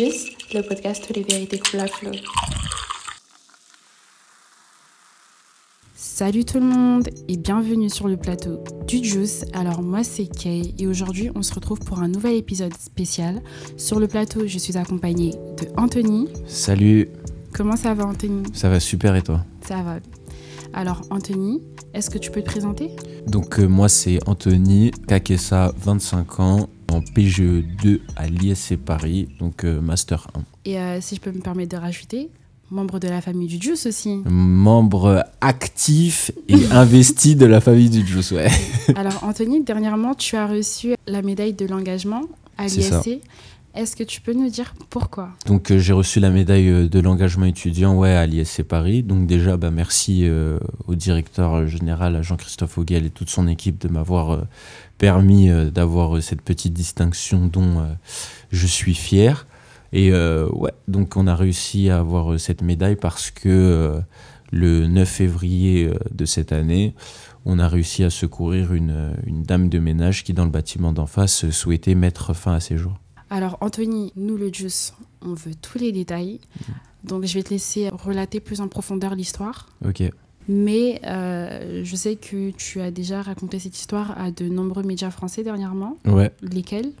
Le podcast où les vérités coulent à flot. Salut tout le monde et bienvenue sur le plateau du Juice. Alors moi c'est Kay et aujourd'hui on se retrouve pour un nouvel épisode spécial. Sur le plateau je suis accompagnée de Anthony. Salut. Comment ça va Anthony? Ça va super et toi? Ça va. Alors Anthony, est-ce que tu peux te présenter? Donc euh, moi c'est Anthony Kakessa, 25 ans, en PGE 2 à l'ISC Paris, donc euh, Master 1. Et euh, si je peux me permettre de rajouter, membre de la famille du Juice aussi. Membre actif et investi de la famille du Juice, ouais. Alors Anthony, dernièrement tu as reçu la médaille de l'engagement à l'ISC. Est-ce que tu peux nous dire pourquoi? Donc euh, j'ai reçu la médaille de l'engagement étudiant ouais, à l'ISC Paris. Donc déjà bah, merci euh, au directeur général, à Jean-Christophe Auguel et toute son équipe de m'avoir euh, permis euh, d'avoir euh, cette petite distinction dont euh, je suis fier. Et ouais, donc on a réussi à avoir cette médaille parce que le 9 février de cette année, on a réussi à secourir une, une dame de ménage qui, dans le bâtiment d'en face, souhaitait mettre fin à ses jours. Alors Anthony, nous le Juice, on veut tous les détails. Donc je vais te laisser relater plus en profondeur l'histoire. Ok. Mais euh, je sais que tu as déjà raconté cette histoire à de nombreux médias français dernièrement. Ouais. Lesquels?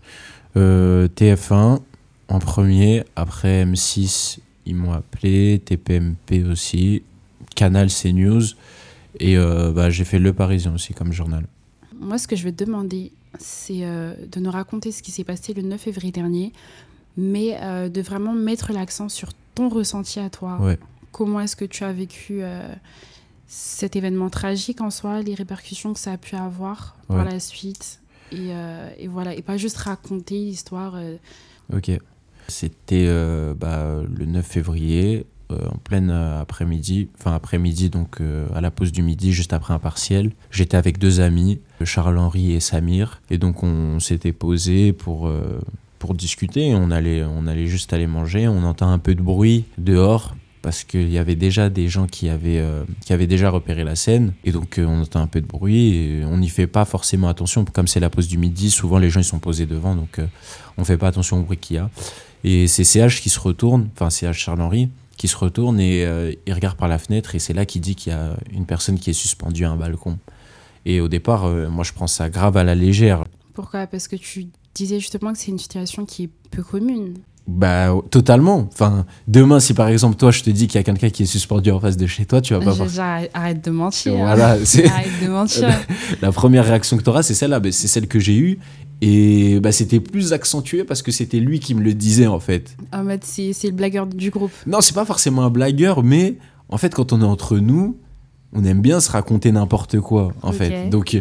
Euh, TF1 en premier, après M6 ils m'ont appelé, TPMP aussi, Canal CNews et euh, bah, j'ai fait Le Parisien aussi comme journal. Moi, ce que je vais te demander, c'est de nous raconter ce qui s'est passé le 9 février dernier, mais de vraiment mettre l'accent sur ton ressenti à toi. Ouais. Comment est-ce que tu as vécu cet événement tragique en soi, les répercussions que ça a pu avoir par la suite et, euh, et voilà, et pas juste raconter l'histoire. euh, Ok. C'était euh, bah, le 9 février, euh, en pleine après-midi, enfin après-midi, donc à la pause du midi, juste après un partiel. J'étais avec deux amis, Charles-Henri et Samir, et donc on s'était posé pour, pour discuter. On allait, on allait juste aller manger. On entend un peu de bruit dehors. Parce qu'il y avait déjà des gens qui avaient, euh, qui avaient déjà repéré la scène. Et donc, euh, on entend un peu de bruit. Et on n'y fait pas forcément attention. Comme c'est la pause du midi, souvent les gens ils sont posés devant. Donc, euh, on fait pas attention au bruit qu'il y a. Et c'est CH qui se retourne, enfin CH Charles-Henri, qui se retourne et il regarde par la fenêtre et c'est là qu'il dit qu'il y a une personne qui est suspendue à un balcon. Et au départ, moi je prends ça grave à la légère. Pourquoi? Parce que tu disais justement que c'est une situation qui est peu commune. Bah totalement. Enfin, demain si par exemple toi je te dis qu'il y a quelqu'un qui est suspendu en face de chez toi, tu vas pas voir. Arrête de mentir. Voilà, c'est Arrête de mentir. la première réaction que tu auras, c'est celle-là, bah, c'est celle que j'ai eue. Et bah, c'était plus accentué parce que c'était lui qui me le disait en fait. En mode, c'est le blagueur du groupe. Non, c'est pas forcément un blagueur, mais en fait, quand on est entre nous, on aime bien se raconter n'importe quoi, en fait. Donc,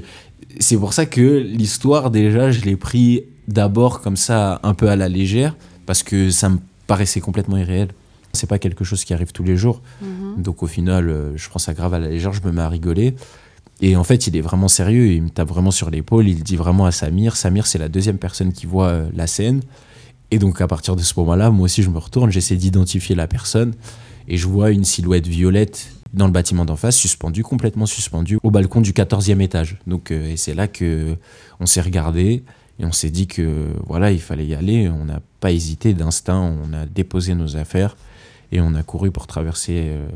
c'est pour ça que l'histoire, déjà, je l'ai pris d'abord comme ça, un peu à la légère, parce que ça me paraissait complètement irréel. C'est pas quelque chose qui arrive tous les jours. Mhm. Donc, au final, euh, je prends ça grave à la légère, je me mets à rigoler. Et en fait, il est vraiment sérieux, il me tape vraiment sur l'épaule, il dit vraiment à Samir. Samir, c'est la deuxième personne qui voit euh, la scène. Et donc, à partir de ce moment-là, moi aussi, je me retourne, j'essaie d'identifier la personne. Et je vois une silhouette violette dans le bâtiment d'en face, suspendue, complètement suspendue, au balcon du 14e étage. Donc, euh, et c'est là que on s'est regardé et on s'est dit que voilà, il fallait y aller. On n'a pas hésité d'instinct, on a déposé nos affaires et on a couru pour traverser, euh,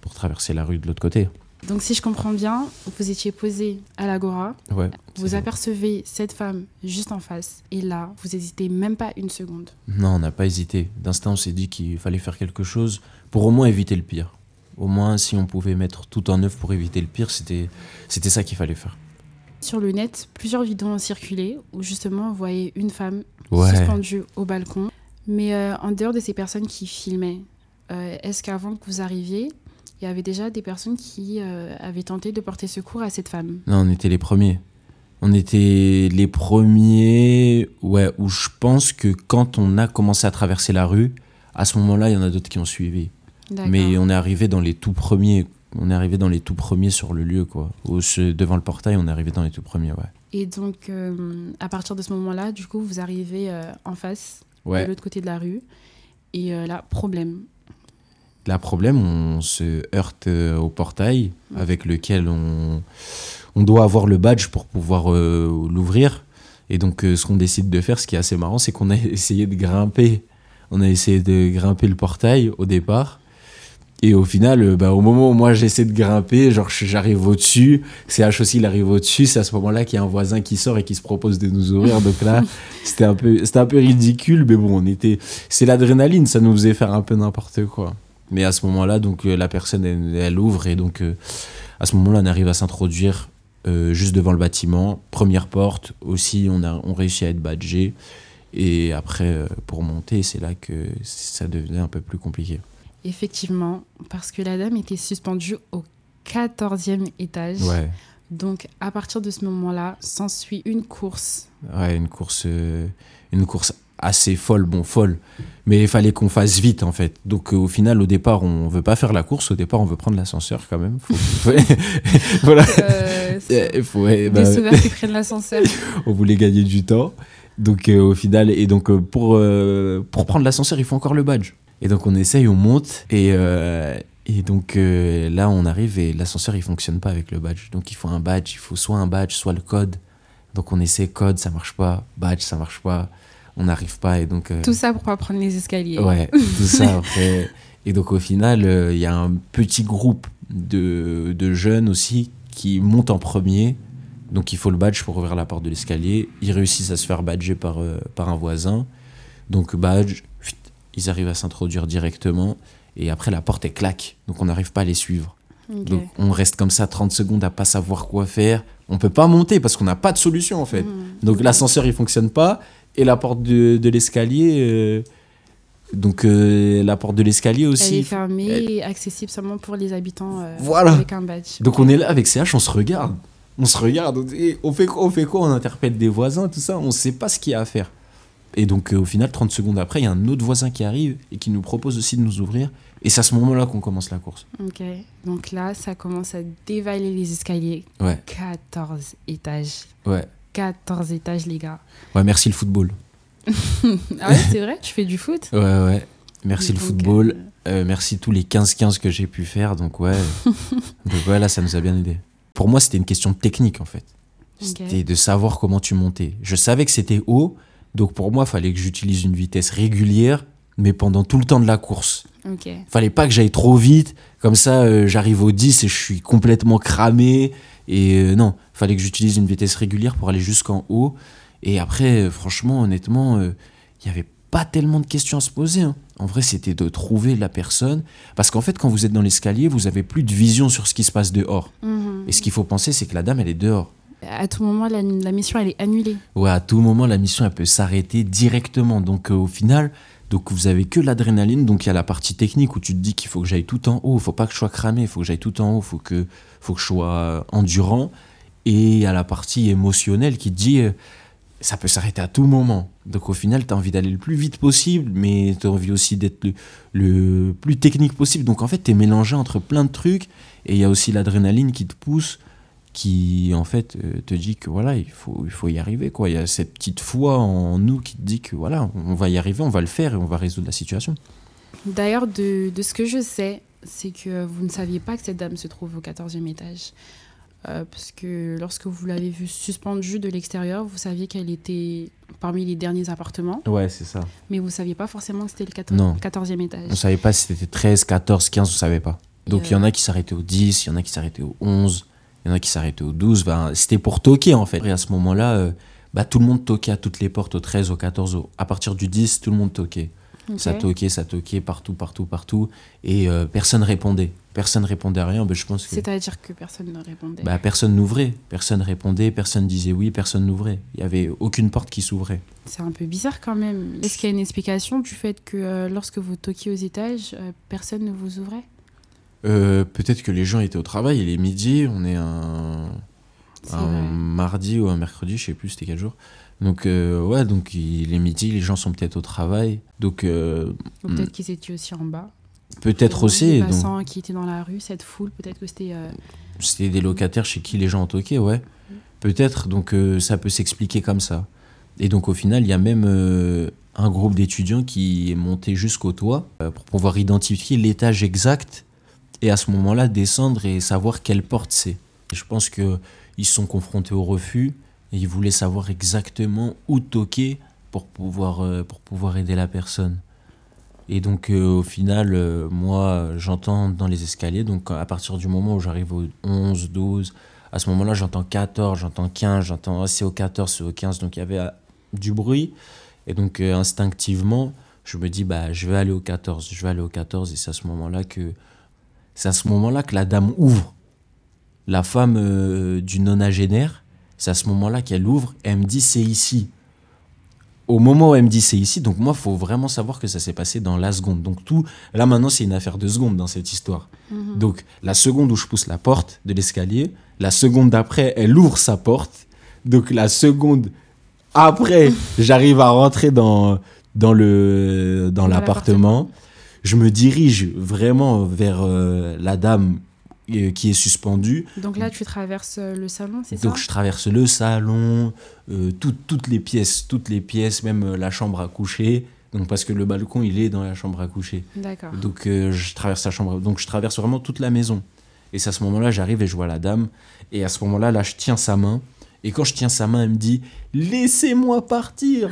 pour traverser la rue de l'autre côté. Donc, si je comprends bien, vous étiez posé à l'Agora, Ouais. vous ça. apercevez cette femme juste en face, et là, vous hésitez même pas une seconde. Non, on n'a pas hésité. D'instinct, on s'est dit qu'il fallait faire quelque chose pour au moins éviter le pire. Au moins, si on pouvait mettre tout en œuvre pour éviter le pire, c'était ça qu'il fallait faire. Sur le net, plusieurs vidéos ont circulé où justement on voyait une femme Ouais. suspendue au balcon. Mais euh, en dehors de ces personnes qui filmaient, euh, est-ce qu'avant que vous arriviez, il y avait déjà des personnes qui euh, avaient tenté de porter secours à cette femme? Non, on était les premiers. On était les premiers, ouais, où je pense que quand on a commencé à traverser la rue, à ce moment-là, il y en a d'autres qui ont suivi. Mais on est arrivé dans les tout premiers. On est arrivé dans les tout premiers sur le lieu, quoi. Au- devant le portail, on est arrivé dans les tout premiers, ouais. Et donc, euh, à partir de ce moment-là, du coup, vous arrivez euh, en face, de l'autre côté de la rue. Et euh, là, problème. Là, problème, on se heurte au portail avec lequel on, on doit avoir le badge pour pouvoir l'ouvrir. Et donc, ce qu'on décide de faire, ce qui est assez marrant, c'est qu'on a essayé de grimper On a essayé de grimper le portail au départ. Et au final, euh, bah, au moment où moi j'essaie de grimper, genre j'arrive au-dessus, CH aussi il arrive au-dessus, c'est à ce moment-là qu'il y a un voisin qui sort et qui se propose de nous ouvrir. Donc là, c'était un peu, c'était un peu ridicule, mais bon, on était, c'est l'adrénaline, ça nous faisait faire un peu n'importe quoi. Mais à ce moment-là, donc euh, la personne elle, ouvre et donc euh, à ce moment-là, on arrive à s'introduire juste devant le bâtiment, première porte. Aussi, on a, on réussit à être badgé. Et après, pour monter, c'est là que ça devenait un peu plus compliqué. Effectivement, parce que la dame était suspendue au 14e étage. Ouais. Donc, à partir de ce moment-là, s'ensuit une course. Ouais, une course, euh, une course assez folle, bon, folle. Mais il fallait qu'on fasse vite, en fait. Donc, euh, au final, au départ, on veut pas faire la course. Au départ, on veut prendre l'ascenseur, quand même. voilà. Euh, faut, ouais, bah, qui prennent l'ascenseur. on voulait gagner du temps. Donc, au final, et donc, pour, pour prendre l'ascenseur, il faut encore le badge. Et donc on essaye, on monte et, euh, et donc euh, là on arrive et l'ascenseur il fonctionne pas avec le badge. Donc il faut un badge, il faut soit un badge, soit le code. Donc on essaie code, ça marche pas, badge, ça marche pas, on n'arrive pas et donc... Euh, tout ça pour pas prendre les escaliers. Ouais, tout ça après. Et donc au final il y a un petit groupe de, de jeunes aussi qui montent en premier. Donc il faut le badge pour ouvrir la porte de l'escalier. Ils réussissent à se faire badger par, par un voisin. Donc badge, ils arrivent à s'introduire directement et après la porte est claque, donc on n'arrive pas à les suivre. Donc on reste comme ça 30 secondes à pas savoir quoi faire. On peut pas monter parce qu'on n'a pas de solution en fait. Hmm. Donc l'ascenseur il fonctionne pas et la porte de, de l'escalier euh, donc euh, la porte de l'escalier aussi. Elle est fermée et accessible seulement pour les habitants euh, voilà. avec un badge. Donc on est là avec CH, on se regarde. On se regarde, on, fait quoi, on fait quoi On interpelle des voisins, tout ça, on sait pas ce qu'il y a à faire. Et donc, euh, au final, 30 secondes après, il y a un autre voisin qui arrive et qui nous propose aussi de nous ouvrir. Et c'est à ce moment-là qu'on commence la course. Ok. Donc là, ça commence à dévaler les escaliers. Ouais. 14 étages. Ouais. 14 étages, les gars. Ouais, merci le football. ah ouais, c'est vrai? Tu fais du foot? Ouais, ouais. Merci le football. Euh, euh, merci tous les 15-15 que j'ai pu faire. Donc, ouais. donc, ouais, là, ça nous a bien aidé. Pour moi, c'était une question de technique, en fait. C'était de savoir comment tu montais. Je savais que c'était haut, donc pour moi, il fallait que j'utilise une vitesse régulière, mais pendant tout le temps de la course. Il fallait pas que j'aille trop vite, comme ça euh, j'arrive au 10 et je suis complètement cramé. Et euh, non, il fallait que j'utilise une vitesse régulière pour aller jusqu'en haut. Et après, euh, franchement, honnêtement, il n'y avait pas tellement de questions à se poser. Hein. En vrai, c'était de trouver la personne. Parce qu'en fait, quand vous êtes dans l'escalier, vous avez plus de vision sur ce qui se passe dehors. Mhm. Et ce qu'il faut penser, c'est que la dame, elle est dehors à tout moment, la, mission, elle est annulée. Ouais, à tout moment, la mission, elle peut s'arrêter directement. Donc, euh, au final, donc vous avez que l'adrénaline. Donc, il y a la partie technique où tu te dis qu'il faut que j'aille tout en haut. Il faut pas que je sois cramé. Il faut que j'aille tout en haut. Il faut que, faut que je sois endurant. Et il y a la partie émotionnelle qui te dit euh, ça peut s'arrêter à tout moment. Donc, au final, tu as envie d'aller le plus vite possible, mais tu as envie aussi d'être le, le, plus technique possible. Donc, en fait, tu es mélangé entre plein de trucs. Et il y a aussi l'adrénaline qui te pousse qui en fait euh, te dit que voilà il faut il faut y arriver quoi. Il y a cette petite foi en nous qui te dit que voilà on va y arriver on va le faire et on va résoudre la situation. D'ailleurs de, de, ce que je sais c'est que vous ne saviez pas que cette dame se trouve au 14e étage. Euh, parce que lorsque vous l'avez vue suspendue de l'extérieur vous saviez qu'elle était parmi les derniers appartements. Ouais c'est ça. Mais vous saviez pas forcément que c'était le 14, 14e étage. On savait pas si c'était 13 14 15 on savait pas. Donc il y en a qui s'arrêtaient au 10 il y en a qui s'arrêtaient au 11 il y en a qui s'arrêtaient au 12. Ben, c'était pour toquer, en fait. Et à ce moment-là, euh, bah, tout le monde toquait à toutes les portes, au 13, au 14. à partir du 10, tout le monde toquait. Ça toquait, ça toquait partout, partout, partout. Et euh, personne répondait. Personne répondait à rien. Ben, je pense C'est-à-dire que personne ne répondait bah, Personne n'ouvrait. Personne répondait, personne disait oui, personne n'ouvrait. Il n'y avait aucune porte qui s'ouvrait. C'est un peu bizarre quand même. Est-ce qu'il y a une explication du fait que euh, lorsque vous toquiez aux étages, personne ne vous ouvrait? Euh, peut-être que les gens étaient au travail, il est midi, on est un, mardi ou un mercredi, je sais plus c'était quel jour. Donc euh, ouais, donc il est midi, les gens sont peut-être au travail. Donc euh, peut-être qu'ils étaient aussi en bas. Peut-être aussi. Les passants qui étaient dans la rue, cette foule, peut-être que c'était. C'était des locataires chez qui les gens ont toqué, ouais. Peut-être, donc ça peut s'expliquer comme ça. Et donc au final, il y a même un groupe d'étudiants qui est monté jusqu'au toit pour pouvoir identifier l'étage exact et à ce moment-là descendre et savoir quelle porte c'est. Je pense qu'ils sont confrontés au refus et ils voulaient savoir exactement où toquer pour pouvoir, euh, pour pouvoir aider la personne. Et donc, euh, au final, euh, moi, j'entends dans les escaliers. Donc, à partir du moment où j'arrive au 11, 12, à ce moment-là, j'entends 14, j'entends 15, j'entends ah, c'est au 14, c'est au 15. Donc, il y avait du bruit. Et donc, instinctivement, je me dis, bah, je vais aller au 14, je vais aller au 14. Et c'est à ce moment-là que, c'est à ce moment-là que la dame ouvre. La femme euh, du nonagénaire, c'est à ce moment-là qu'elle ouvre et elle me dit, c'est ici au moment où elle me dit c'est ici, donc moi, il faut vraiment savoir que ça s'est passé dans la seconde. Donc tout, là maintenant, c'est une affaire de seconde dans cette histoire. Mhm. Donc la seconde où je pousse la porte de l'escalier, la seconde d'après, elle ouvre sa porte. Donc la seconde après, j'arrive à rentrer dans, dans le dans Dans l'appartement. Je me dirige vraiment vers euh, la dame euh, qui est suspendue. Donc là, tu traverses euh, le salon, c'est ça Donc je traverse le salon, euh, tout- toutes les pièces, toutes les pièces, même la chambre à coucher. Donc parce que le balcon il est dans la chambre à coucher. D'accord. Donc euh, je traverse la chambre, donc je traverse vraiment toute la maison. Et c'est à ce moment-là j'arrive et je vois la dame. Et à ce moment-là là je tiens sa main. Et quand je tiens sa main elle me dit laissez-moi partir.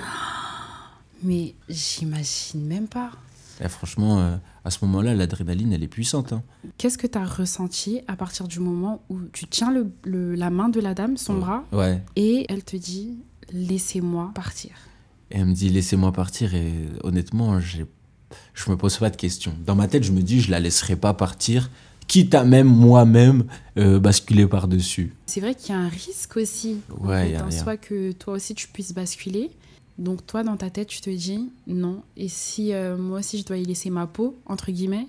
Mais j'imagine même pas. Et franchement euh, à ce moment-là l'adrénaline elle est puissante. hein. Qu'est-ce que tu as ressenti à partir du moment où tu tiens le, le- la main de la dame, son bras, Ouais. et elle te dit laissez-moi partir? Et elle me dit laissez-moi partir et honnêtement, j'ai- je me pose pas de questions. Dans ma tête, je me dis je la laisserai pas partir, quitte à même moi-même euh, basculer par-dessus. C'est vrai qu'il y a un risque aussi, en Ouais, fait, y a rien. soit que toi aussi tu puisses basculer. Donc toi, dans ta tête, tu te dis non. Et si euh, moi aussi je dois y laisser ma peau, entre guillemets,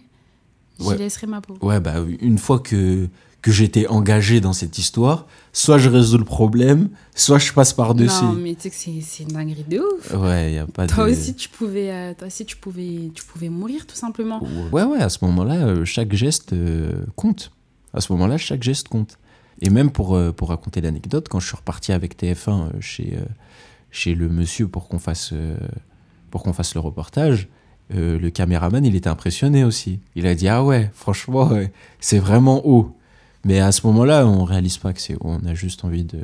j'y Ouais. laisserai ma peau. Ouais, bah une fois que, que j'étais engagé dans cette histoire, soit je résous le problème, soit je passe par-dessus. Non, mais tu sais que c'est- une dinguerie de ouf. Ouais, y a pas Toi de... aussi, tu pouvais, euh, toi aussi, tu pouvais, tu pouvais mourir tout simplement. Ouais, ouais, à ce moment-là, euh, chaque geste compte. À ce moment-là, chaque geste compte. Et même pour, pour raconter l'anecdote, quand je suis reparti avec TF1 euh, chez, chez le monsieur pour qu'on fasse, euh, pour qu'on fasse le reportage, euh, le caméraman, il était impressionné aussi. Il a dit Ah ouais, franchement, ouais, c'est vraiment haut. Mais à ce moment-là, on réalise pas que c'est haut. On a juste envie de,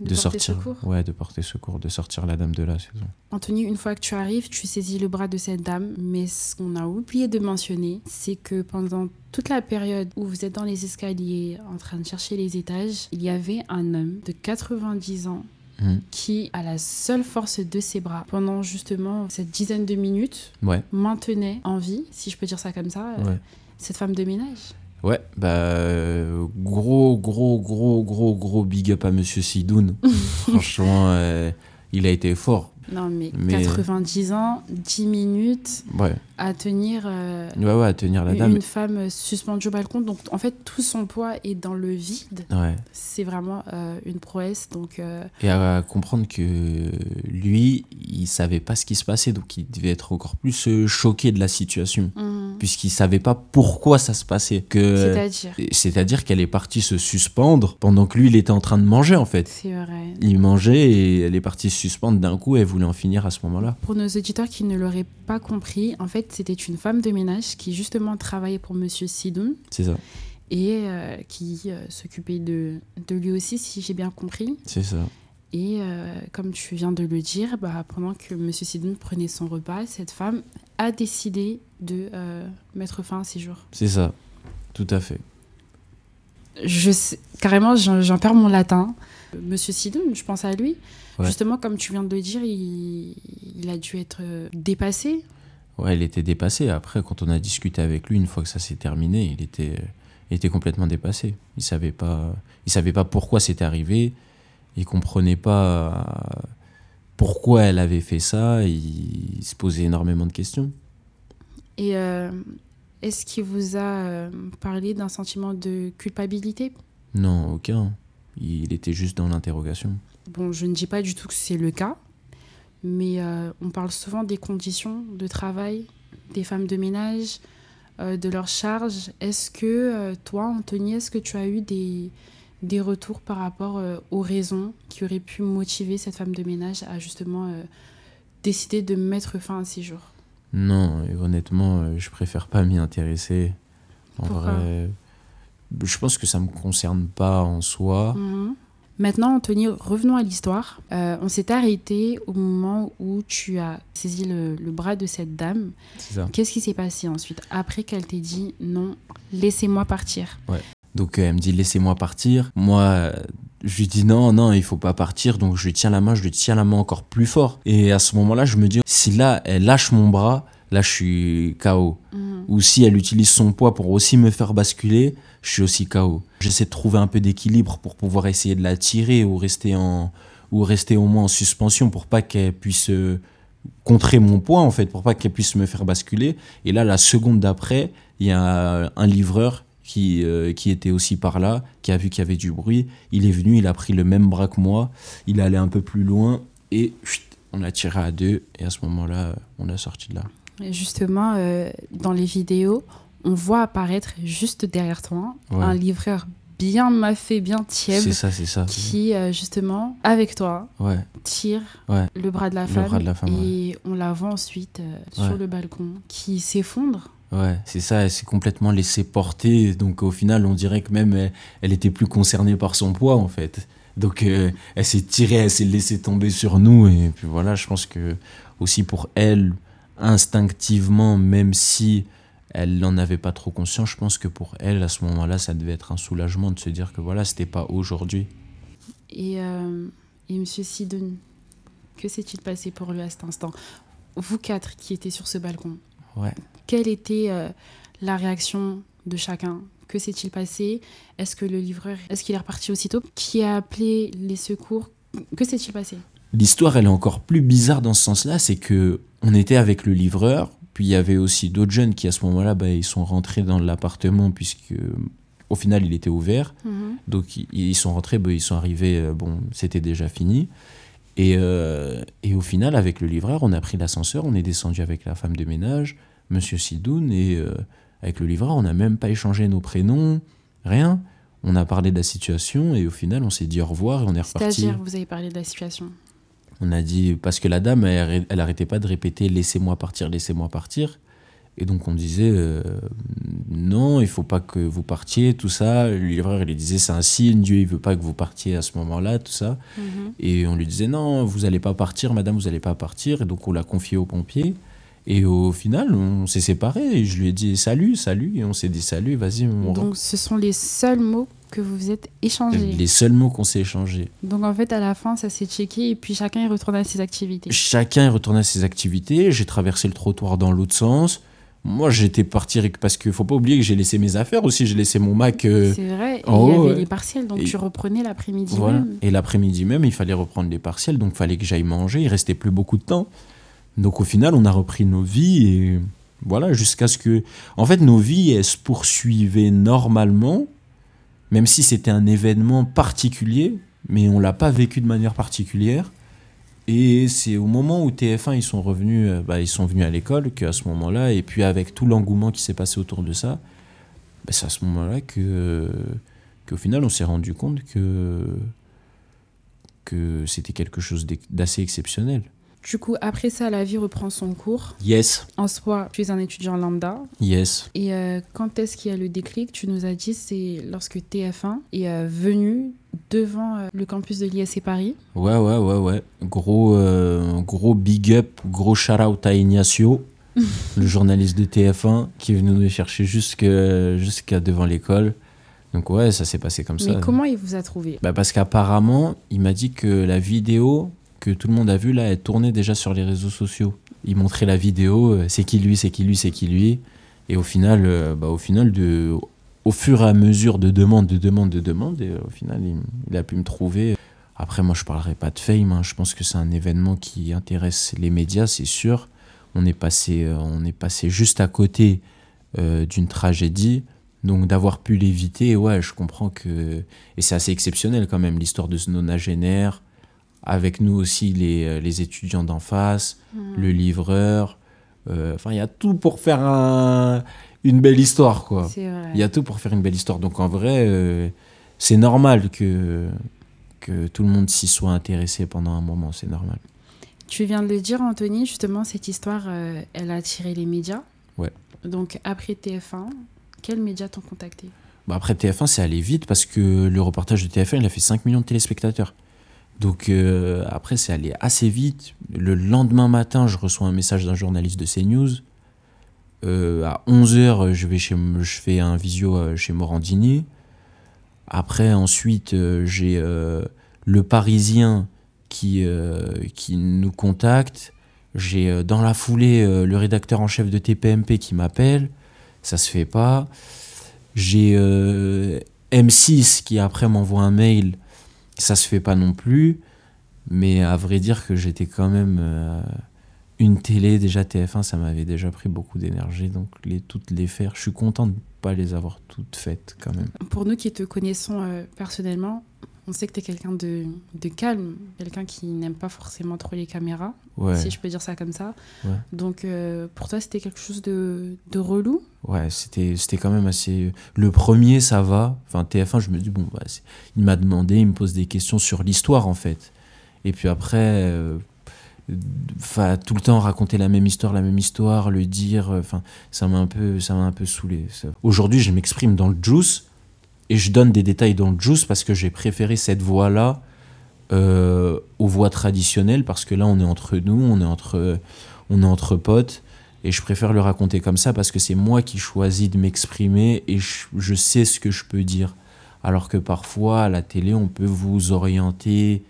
De, sortir. secours. Ouais, de porter secours, de sortir la dame de saison. Anthony, une fois que tu arrives, tu saisis le bras de cette dame, mais ce qu'on a oublié de mentionner, c'est que pendant toute la période où vous êtes dans les escaliers en train de chercher les étages, il y avait un homme de 90 ans Mhm. qui, à la seule force de ses bras, pendant justement cette dizaine de minutes, Ouais, maintenait en vie, si je peux dire ça comme ça, euh, cette femme de ménage. Ouais, bah, gros, gros, gros, gros, gros big up à Monsieur Sidoun. Franchement, euh, il a été fort. Non, mais, Mais- 90 ans, 10 minutes Ouais, à tenir euh, ouais, ouais, à tenir la une, dame. une femme suspendue au balcon. Donc, en fait, tout son poids est dans le vide. Ouais. C'est vraiment euh, une prouesse. Donc, euh, Et à comprendre que lui, il savait pas ce qui se passait, donc il devait être encore plus choqué de la situation, hum, puisqu'il savait pas pourquoi ça se passait. C'est-à-dire qu'elle est partie se suspendre pendant que lui, il était en train de manger en fait. c'est vrai. Il mangeait et elle est partie se suspendre d'un coup et elle voulait en finir à ce moment-là. Pour nos auditeurs qui ne l'auraient pas compris, en fait, c'était une femme de ménage qui justement travaillait pour Monsieur Sidoun C'est ça, et euh, qui euh, s'occupait de, de lui aussi, si j'ai bien compris. c'est ça. Et euh, comme tu viens de le dire, bah, pendant que Monsieur Sidoun prenait son repas, cette femme a décidé de mettre fin à ses jours. C'est ça, tout à fait. Je sais- carrément, j'en perds mon latin. Monsieur Sidoun, je pense à lui. Ouais. Justement, comme tu viens de le dire, il, il a dû être dépassé. Ouais, il était dépassé. Après, quand on a discuté avec lui, une fois que ça s'est terminé, il était, il était complètement dépassé. Il savait pas, il savait pas pourquoi c'était arrivé. Il comprenait pas euh, pourquoi elle avait fait ça. Il, se posait énormément de questions. Et euh, est-ce qu'il vous a euh, parlé d'un sentiment de culpabilité? Non, aucun. Il était juste dans l'interrogation. Bon, je ne dis pas du tout que c'est le cas, mais euh, on parle souvent des conditions de travail des femmes de ménage, euh, de leurs charges. Est-ce que euh, toi, Anthony, est-ce que tu as eu des, des retours par rapport aux raisons qui auraient pu motiver cette femme de ménage à justement décider de mettre fin à ses jours? Non, et honnêtement, je préfère pas m'y intéresser. En Pourquoi? vrai, je pense que ça me concerne pas en soi. Mhm. Maintenant, Anthony, revenons à l'histoire. Euh, on s'est arrêté au moment où tu as saisi le, le bras de cette dame. Qu'est-ce qui s'est passé ensuite Après qu'elle t'ait dit non, laissez-moi partir? Donc euh, elle me dit laissez-moi partir. Moi, je lui dis non, non, il faut pas partir. Donc je lui tiens la main, je lui tiens la main encore plus fort. Et à ce moment-là, je me dis si là, elle lâche mon bras, là, je suis KO. Mhm. Ou si elle utilise son poids pour aussi me faire basculer, je suis aussi KO. J'essaie de trouver un peu d'équilibre pour pouvoir essayer de la tirer ou rester en ou rester au moins en suspension pour pas qu'elle puisse euh, contrer mon poids en fait, pour pas qu'elle puisse me faire basculer. Et là, la seconde d'après, il y a un livreur qui, euh, qui était aussi par là, qui a vu qu'il y avait du bruit. Il est venu, il a pris le même bras que moi, il est allé un peu plus loin et chut, on a tiré à deux. Et à ce moment-là, on a sorti de là. Justement, euh, dans les vidéos, on voit apparaître juste derrière toi Ouais. un livreur bien maffé, bien tiède, C'est ça, c'est ça. qui, euh, justement, avec toi, Ouais, tire ouais. le bras de la femme. bras de la femme, et on la voit ensuite euh, sur le balcon, qui s'effondre. Ouais, c'est ça, elle s'est complètement laissée porter. Donc au final, on dirait que même elle, elle était plus concernée par son poids en fait. Donc euh, elle s'est tirée, elle s'est laissée tomber sur nous. Et puis voilà, je pense que aussi pour elle, instinctivement, même si elle n'en avait pas trop conscience, je pense que pour elle, à ce moment-là, ça devait être un soulagement de se dire que voilà, c'était pas aujourd'hui. Et, euh, et Monsieur Sidon, que s'est-il passé pour lui à cet instant? Vous quatre qui étaient sur ce balcon, Ouais. quelle était euh, la réaction de chacun? Que s'est-il passé? Est-ce que le livreur, est-ce qu'il est reparti aussitôt? Qui a appelé les secours? Que s'est-il passé? L'histoire, elle est encore plus bizarre dans ce sens-là, c'est que on était avec le livreur, puis il y avait aussi d'autres jeunes qui à ce moment-là, bah, ils sont rentrés dans l'appartement puisque au final il était ouvert, Mhm. donc ils, sont rentrés, bah, ils sont arrivés, euh, bon, c'était déjà fini. Et, euh, et au final, avec le livreur, on a pris l'ascenseur, on est descendu avec la femme de ménage, Monsieur Sidoun, et euh, avec le livreur, on n'a même pas échangé nos prénoms, rien. On a parlé de la situation et au final, on s'est dit au revoir et on est reparti. C'est-à-dire, vous avez parlé de la situation. On a dit, parce que la dame, elle, elle arrêtait pas de répéter laissez-moi partir, laissez-moi partir. Et donc on disait euh, non, il faut pas que vous partiez, tout ça. Le livreur, il lui disait c'est un signe, Dieu, il veut pas que vous partiez à ce moment-là, tout ça. Mhm. Et on lui disait non, vous allez pas partir, madame, vous allez pas partir. Et donc on l'a confié aux pompiers. Et au final, on s'est séparés. Et je lui ai dit salut, salut. Et on s'est dit salut, vas-y, on. Donc, ce sont les seuls mots que vous vous êtes échangés. Les seuls mots qu'on s'est échangés. Donc, en fait, à la fin, ça s'est checké et puis chacun est retourné à ses activités. Chacun est retourné à ses activités. J'ai traversé le trottoir dans l'autre sens. Moi, j'étais parti parce qu'il faut pas oublier que j'ai laissé mes affaires aussi. J'ai laissé mon Mac. euh, C'est vrai, et en il y haut, avait les partiels, donc Et- tu reprenais l'après-midi voilà. même. Et l'après-midi même, il fallait reprendre les partiels, donc il fallait que j'aille manger. Il restait plus beaucoup de temps. Donc au final, on a repris nos vies et voilà, jusqu'à ce que. En fait, nos vies, elles se poursuivaient normalement, même si c'était un événement particulier, mais on l'a pas vécu de manière particulière. Et c'est au moment où TF1 ils sont revenus, euh, bah, ils sont venus à l'école, qu'à ce moment-là, et puis avec tout l'engouement qui s'est passé autour de ça, bah, c'est à ce moment-là que qu'au final on s'est rendu compte que que c'était quelque chose d'assez exceptionnel. Du coup, après ça, la vie reprend son cours. Yes, En soi, tu es un étudiant lambda. yes. Et euh, quand est-ce qu'il y a le déclic? Tu nous as dit c'est lorsque TF1 est euh, venu devant euh, le campus de l'ISC Paris. Ouais, ouais, ouais, ouais. Gros, gros big up, gros shout out à Ignacio, le journaliste de TF1, qui est venu nous chercher jusqu'à devant l'école. Donc ouais, ça s'est passé comme ça. Mais comment il vous a trouvé? Bah parce qu'apparemment, il m'a dit que la vidéo que tout le monde a vue là, elle tournait déjà sur les réseaux sociaux. Il montrait la vidéo, euh, c'est qui lui, c'est qui lui, c'est qui lui. Et au final, euh, bah, au final de, au fur et à mesure de demande, de demande, de demande, et, euh, au final, il, a pu me trouver. Après, moi, je parlerai pas de fame. hein. Je pense que c'est un événement qui intéresse les médias, c'est sûr. On est passé, on est passé juste à côté d'une tragédie. Donc d'avoir pu l'éviter, ouais, je comprends que... Et c'est assez exceptionnel quand même, l'histoire de ce nonagénaire, avec nous aussi les, euh, les étudiants d'en face, Mhm. le livreur. euh, Enfin, il y a tout pour faire un- une belle histoire, quoi. Il y a tout pour faire une belle histoire. Donc en vrai, euh, c'est normal que, que tout le monde s'y soit intéressé pendant un moment, c'est normal. Tu viens de le dire, Anthony, justement, cette histoire, euh, elle a attiré les médias. Ouais. Donc, après TF1, quels médias t'ont contacté? Bah, après TF1, c'est allé vite parce que le reportage de TF1, il a fait 5 millions de téléspectateurs. Donc euh, après, c'est allé assez vite. Le lendemain matin, je reçois un message d'un journaliste de CNews. Euh, à 11h, je, vais chez, je fais un visio euh, chez Morandini. Après, ensuite, j'ai le Parisien qui, qui nous contacte. J'ai dans la foulée le rédacteur en chef de TPMP qui m'appelle. Ça se fait pas. J'ai M6 qui après m'envoie un mail ça se fait pas non plus. Mais à vrai dire que j'étais quand même euh, une télé, déjà TF1, ça m'avait déjà pris beaucoup d'énergie. Donc les, toutes les faire, je suis content de pas les avoir toutes faites quand même. Pour nous qui te connaissons euh, personnellement, on sait que tu es quelqu'un de, de, calme, quelqu'un qui n'aime pas forcément trop les caméras, si je peux dire ça comme ça. Donc euh, pour toi, c'était quelque chose de, de relou? Ouais, c'était quand même assez... Le premier, ça va. Enfin, TF1, je me dis, bon, bah, il m'a demandé, il me pose des questions sur l'histoire, en fait. Et puis après, euh, enfin tout le temps raconter la même histoire, la même histoire, le dire, enfin, ça m'a un peu, ça m'a un peu saoulé. Aujourd'hui, je m'exprime dans le juice et je donne des détails dans le juice parce que j'ai préféré cette voix-là euh, aux voix traditionnelles parce que là on est entre nous, on est entre, on est entre potes et je préfère le raconter comme ça parce que c'est moi qui choisis de m'exprimer et je, sais ce que je peux dire. Alors que parfois à la télé on peut vous orienter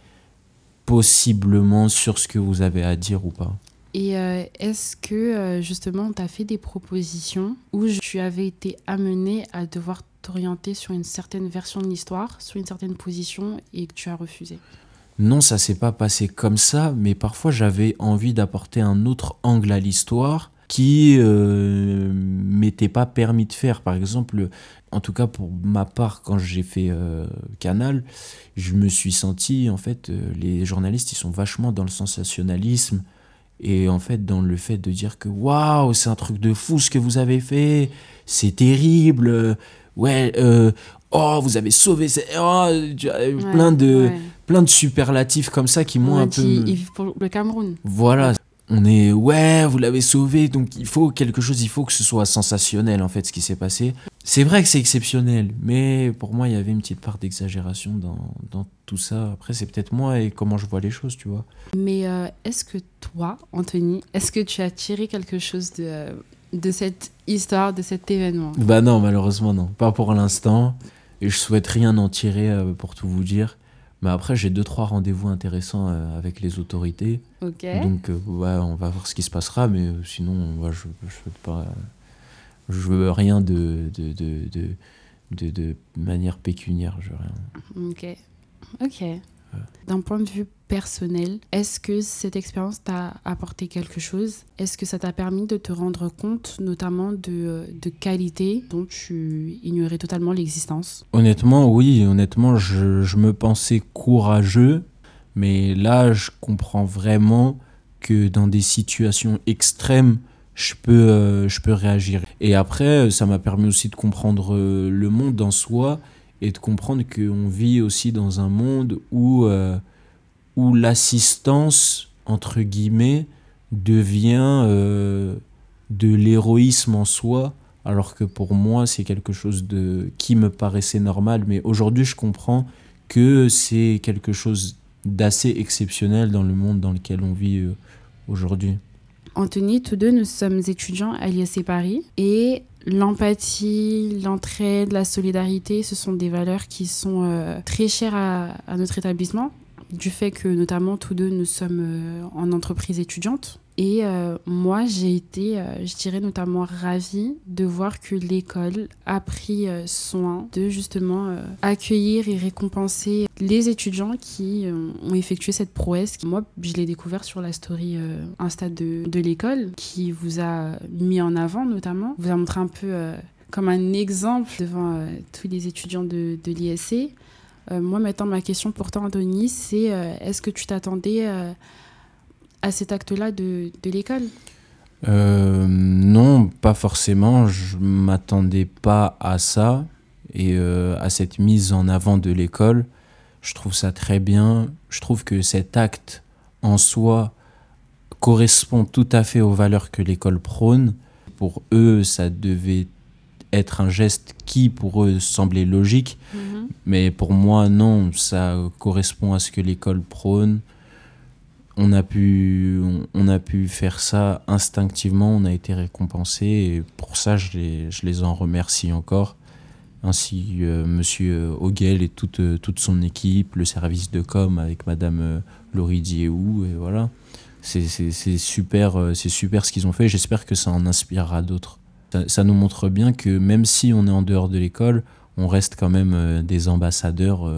possiblement sur ce que vous avez à dire ou pas. Et euh, est-ce que euh, justement tu as fait des propositions où tu avais été amené à devoir t'orienter sur une certaine version de l'histoire, sur une certaine position et que tu as refusé Non, ça s'est pas passé comme ça, mais parfois j'avais envie d'apporter un autre angle à l'histoire qui euh, m'était pas permis de faire. Par exemple, en tout cas pour ma part, quand j'ai fait euh, Canal, je me suis senti, en fait, euh, les journalistes, ils sont vachement dans le sensationnalisme et en fait dans le fait de dire que waouh, c'est un truc de fou ce que vous avez fait, c'est terrible, ouais, euh, oh, vous avez sauvé, oh, plein, de, plein de superlatifs comme ça qui m'ont un peu. Ils vivent pour le Cameroun. Voilà. On est, ouais, vous l'avez sauvé, donc il faut quelque chose, il faut que ce soit sensationnel en fait ce qui s'est passé. C'est vrai que c'est exceptionnel, mais pour moi il y avait une petite part d'exagération dans, dans, tout ça. Après, c'est peut-être moi et comment je vois les choses, tu vois. Mais euh, est-ce que toi, Anthony, est-ce que tu as tiré quelque chose de, de cette histoire, de cet événement Bah non, malheureusement non. Pas pour l'instant. Et je souhaite rien en tirer euh, pour tout vous dire. Mais après, j'ai deux, trois rendez-vous intéressants euh, avec les autorités. Ok. Donc, euh, ouais, on va voir ce qui se passera. Mais sinon, je, je veux pas. Je veux rien de, de, de, de, de manière pécuniaire. Je veux rien. Ok. Ok. D'un point de vue personnel, est-ce que cette expérience t'a apporté quelque chose? Est-ce que ça t'a permis de te rendre compte notamment de, de qualités dont tu ignorais totalement l'existence? Honnêtement, oui, honnêtement, je, je, me pensais courageux, mais là, je comprends vraiment que dans des situations extrêmes, je peux, euh, je peux réagir. Et après, ça m'a permis aussi de comprendre euh, le monde en soi et de comprendre qu'on vit aussi dans un monde où, euh, où l'assistance, entre guillemets, devient euh, de l'héroïsme en soi, alors que pour moi, c'est quelque chose de, qui me paraissait normal. Mais aujourd'hui, je comprends que c'est quelque chose d'assez exceptionnel dans le monde dans lequel on vit euh, aujourd'hui. Anthony, tous deux, nous sommes étudiants à l'ISC Paris et l'empathie, l'entraide, la solidarité, ce sont des valeurs qui sont euh, très chères à, notre établissement, du fait que notamment tous deux, nous sommes euh, en entreprise étudiante. Et euh, moi, j'ai été, euh, je dirais notamment ravie de voir que l'école a pris euh, soin de justement accueillir et récompenser les étudiants qui ont effectué cette prouesse. Moi, je l'ai découvert sur la story Insta de, de l'école, qui vous a mis en avant notamment, vous a montré un peu comme un exemple devant tous les étudiants de, de l'ISC. moi, maintenant, ma question pour toi, Anthony, c'est est-ce que tu t'attendais à cet acte-là de, de l'école euh, Non, pas forcément. Je m'attendais pas à ça et euh, à cette mise en avant de l'école. Je trouve ça très bien. Je trouve que cet acte en soi correspond tout à fait aux valeurs que l'école prône. Pour eux, ça devait être un geste qui pour eux semblait logique, Mhm. mais pour moi non, ça correspond à ce que l'école prône. On a, pu, on, a pu faire ça instinctivement, on a été récompensé et pour ça je les, je les en remercie encore. Ainsi euh, Monsieur Hoguel et toute, euh, toute son équipe, le service de com avec Madame euh, Laurie et voilà. C'est super, euh, c'est super ce qu'ils ont fait. J'espère que ça en inspirera d'autres. Ça, ça nous montre bien que même si on est en dehors de l'école, on reste quand même euh, des ambassadeurs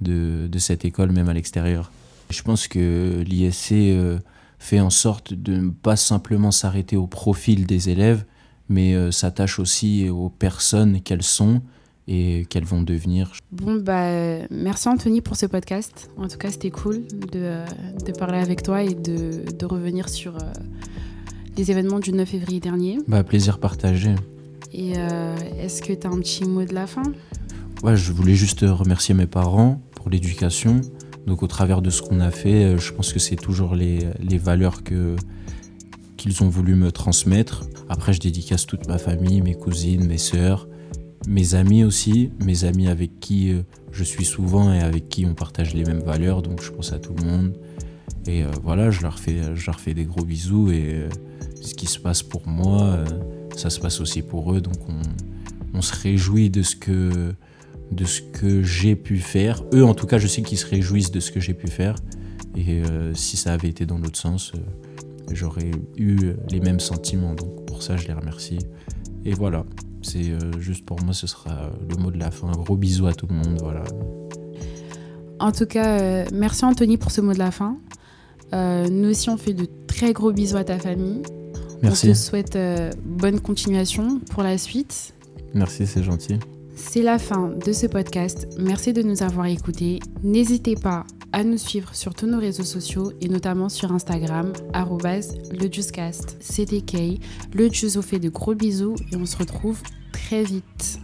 de, de cette école, même à l'extérieur. Je pense que l'ISC euh, fait en sorte de ne pas simplement s'arrêter au profil des élèves, mais euh, s'attache aussi aux personnes qu'elles sont et qu'elles vont devenir. Bon, bah, merci Anthony pour ce podcast. En tout cas, c'était cool de, euh, de parler avec toi et de, de revenir sur euh, les événements du 9 février dernier. Bah, plaisir partagé. Et euh, est-ce que tu as un petit mot de la fin? Ouais, je voulais juste remercier mes parents pour l'éducation. Donc au travers de ce qu'on a fait, euh, je pense que c'est toujours les, les valeurs que qu'ils ont voulu me transmettre. Après, je dédicace toute ma famille, mes cousines, mes sœurs, mes amis aussi, mes amis avec qui euh, je suis souvent et avec qui on partage les mêmes valeurs. Donc je pense à tout le monde. Et euh, voilà, je leur fais, je leur fais des gros bisous et ce qui se passe pour moi, ça se passe aussi pour eux. Donc on, on se réjouit de ce que de ce que j'ai pu faire. Eux, en tout cas, je sais qu'ils se réjouissent de ce que j'ai pu faire. Et euh, si ça avait été dans l'autre sens, euh, j'aurais eu les mêmes sentiments. Donc pour ça, je les remercie. Et voilà, c'est euh, juste pour moi, ce sera le mot de la fin. Un gros bisou à tout le monde. Voilà. En tout cas, merci Anthony pour ce mot de la fin. Nous aussi, on fait de très gros bisous à ta famille. On Merci. te souhaite bonne continuation pour la suite. Merci, c'est gentil. C'est la fin de ce podcast. Merci de nous avoir écoutés. N'hésitez pas à nous suivre sur tous nos réseaux sociaux et notamment sur Instagram, arrobase le Juicecast. C'était Kay. Le Juice vous fait de gros bisous et on se retrouve très vite.